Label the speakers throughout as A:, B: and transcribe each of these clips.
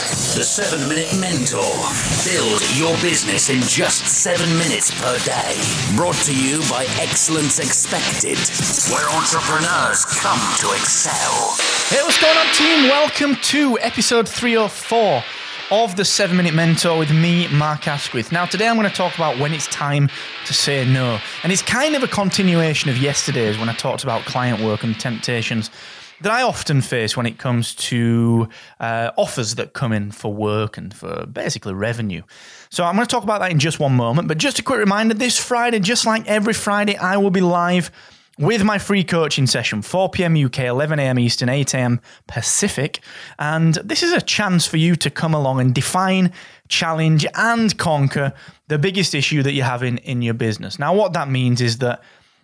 A: The 7 Minute Mentor. Build your business in just 7 minutes per day. Brought to you by Excellence Expected, where entrepreneurs come to excel.
B: Hey, what's going on, team? Welcome to episode 304 of the 7 Minute Mentor with me, Mark Asquith. Now, today I'm going to talk about when it's time to say no. And it's kind of a continuation of yesterday's when I talked about client work and temptations that I often face when it comes to uh, offers that come in for work and for basically revenue. So I'm going to talk about that in just one moment. But just a quick reminder this Friday, just like every Friday, I will be live with my free coaching session, 4 p.m. UK, 11 a.m. Eastern, 8 a.m. Pacific. And this is a chance for you to come along and define, challenge, and conquer the biggest issue that you're having in your business. Now, what that means is that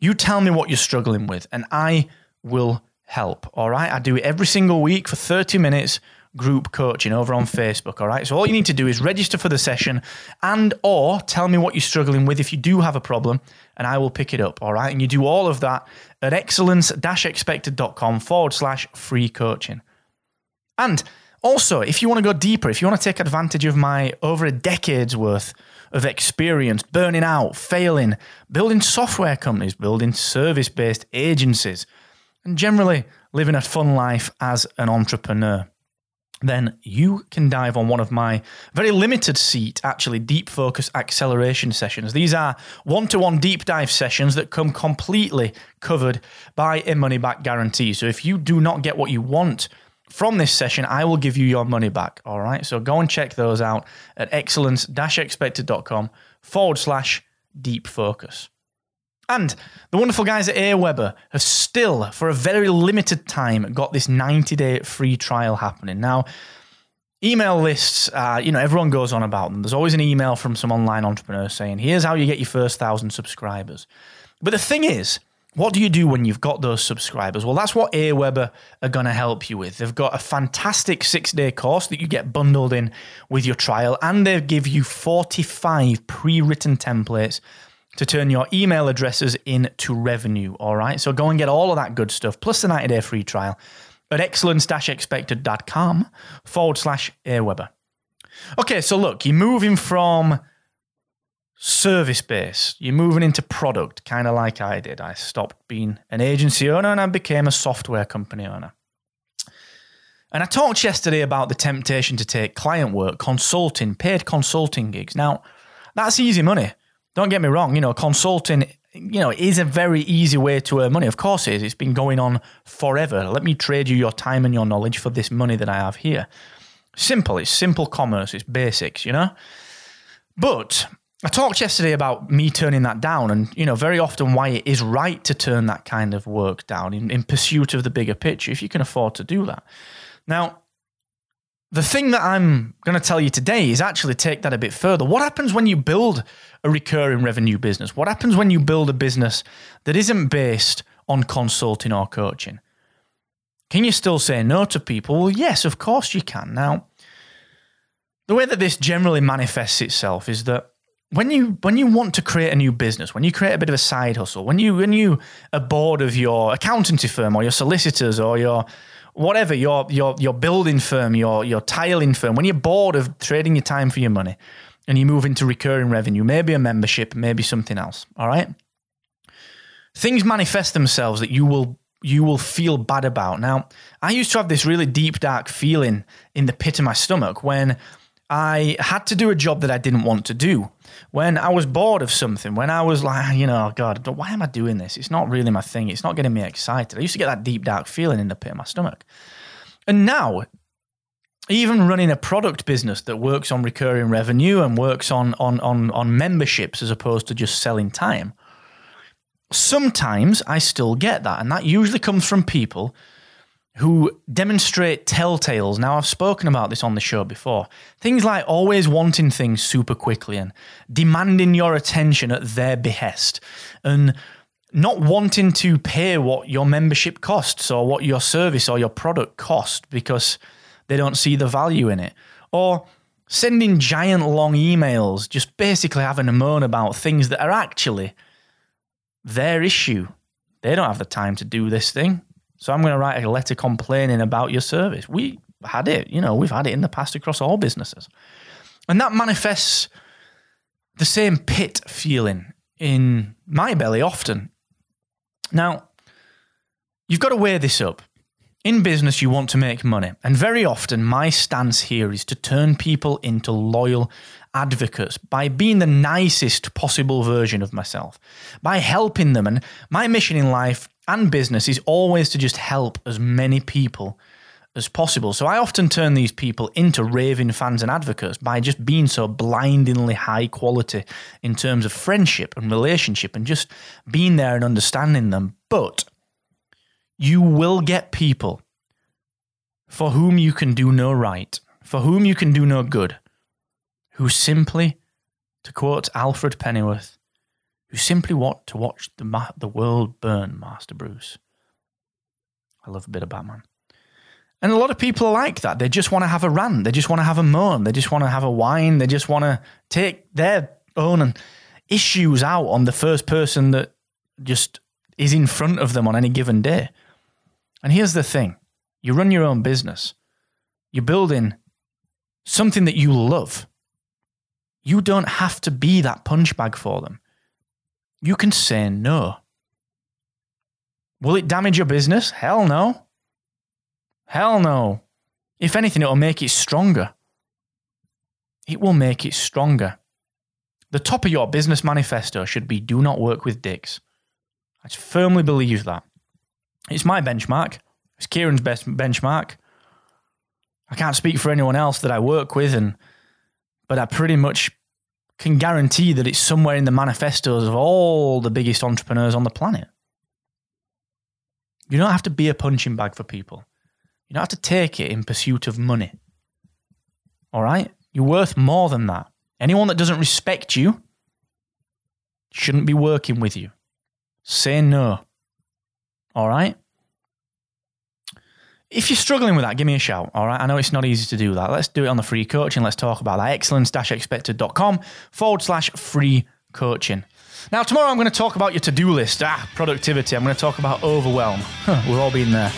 B: you tell me what you're struggling with, and I will help. All right. I do it every single week for 30 minutes group coaching over on Facebook. All right. So all you need to do is register for the session and or tell me what you're struggling with if you do have a problem and I will pick it up. All right. And you do all of that at excellence-expected.com forward slash free coaching. And also, if you want to go deeper, if you want to take advantage of my over a decade's worth of experience burning out, failing, building software companies, building service based agencies, and generally living a fun life as an entrepreneur, then you can dive on one of my very limited seat, actually deep focus acceleration sessions. These are one to one deep dive sessions that come completely covered by a money back guarantee. So if you do not get what you want from this session, I will give you your money back. All right. So go and check those out at excellence expected.com forward slash deep focus. And the wonderful guys at Aweber have still, for a very limited time, got this 90 day free trial happening. Now, email lists, uh, you know, everyone goes on about them. There's always an email from some online entrepreneur saying, here's how you get your first thousand subscribers. But the thing is, what do you do when you've got those subscribers? Well, that's what Aweber are going to help you with. They've got a fantastic six day course that you get bundled in with your trial, and they give you 45 pre written templates to turn your email addresses into revenue. All right. So go and get all of that good stuff, plus the 90 day free trial at excellence expected.com forward slash Aweber. Okay. So look, you're moving from service based, you're moving into product, kind of like I did. I stopped being an agency owner and I became a software company owner. And I talked yesterday about the temptation to take client work, consulting, paid consulting gigs. Now, that's easy money. Don't get me wrong, you know, consulting, you know, is a very easy way to earn money. Of course it is. It's been going on forever. Let me trade you your time and your knowledge for this money that I have here. Simple. It's simple commerce. It's basics, you know? But I talked yesterday about me turning that down and, you know, very often why it is right to turn that kind of work down in, in pursuit of the bigger picture if you can afford to do that. Now, the thing that I'm going to tell you today is actually take that a bit further. What happens when you build a recurring revenue business? What happens when you build a business that isn't based on consulting or coaching? Can you still say no to people? Well, yes, of course you can. Now, the way that this generally manifests itself is that when you when you want to create a new business, when you create a bit of a side hustle, when you when you are bored of your accountancy firm or your solicitors or your whatever your your your building firm, your your tiling firm, when you're bored of trading your time for your money and you move into recurring revenue, maybe a membership, maybe something else, all right? Things manifest themselves that you will you will feel bad about. Now, I used to have this really deep dark feeling in the pit of my stomach when I had to do a job that I didn't want to do. When I was bored of something, when I was like, you know, God, why am I doing this? It's not really my thing. It's not getting me excited. I used to get that deep, dark feeling in the pit of my stomach. And now, even running a product business that works on recurring revenue and works on, on, on, on memberships as opposed to just selling time, sometimes I still get that. And that usually comes from people who demonstrate telltales. Now, I've spoken about this on the show before. Things like always wanting things super quickly and demanding your attention at their behest and not wanting to pay what your membership costs or what your service or your product cost because they don't see the value in it. Or sending giant long emails, just basically having a moan about things that are actually their issue. They don't have the time to do this thing. So I'm going to write a letter complaining about your service. We had it, you know, we've had it in the past across all businesses. And that manifests the same pit feeling in my belly often. Now, you've got to weigh this up. In business, you want to make money. And very often, my stance here is to turn people into loyal advocates by being the nicest possible version of myself, by helping them. And my mission in life and business is always to just help as many people as possible. So I often turn these people into raving fans and advocates by just being so blindingly high quality in terms of friendship and relationship and just being there and understanding them. But you will get people for whom you can do no right, for whom you can do no good, who simply, to quote Alfred Pennyworth, who simply want to watch the, ma- the world burn, Master Bruce. I love a bit of Batman. And a lot of people are like that. They just want to have a rant. They just want to have a moan. They just want to have a whine. They just want to take their own issues out on the first person that just is in front of them on any given day. And here's the thing you run your own business, you're building something that you love. You don't have to be that punch bag for them. You can say no. Will it damage your business? Hell no. Hell no. If anything, it'll make it stronger. It will make it stronger. The top of your business manifesto should be do not work with dicks. I firmly believe that. It's my benchmark. It's Kieron's best benchmark. I can't speak for anyone else that I work with, and but I pretty much can guarantee that it's somewhere in the manifestos of all the biggest entrepreneurs on the planet. You don't have to be a punching bag for people. You don't have to take it in pursuit of money. All right? You're worth more than that. Anyone that doesn't respect you shouldn't be working with you. Say no. All right? If you're struggling with that, give me a shout. All right. I know it's not easy to do that. Let's do it on the free coaching. Let's talk about that. Excellence expected.com forward slash free coaching. Now, tomorrow I'm going to talk about your to do list. Ah, productivity. I'm going to talk about overwhelm. Huh, we've all been there.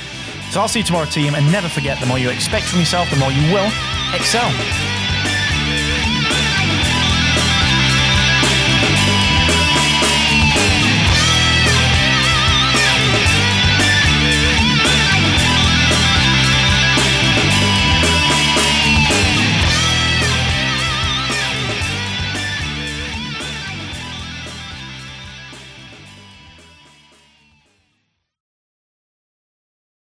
B: So I'll see you tomorrow, team, and never forget the more you expect from yourself, the more you will excel.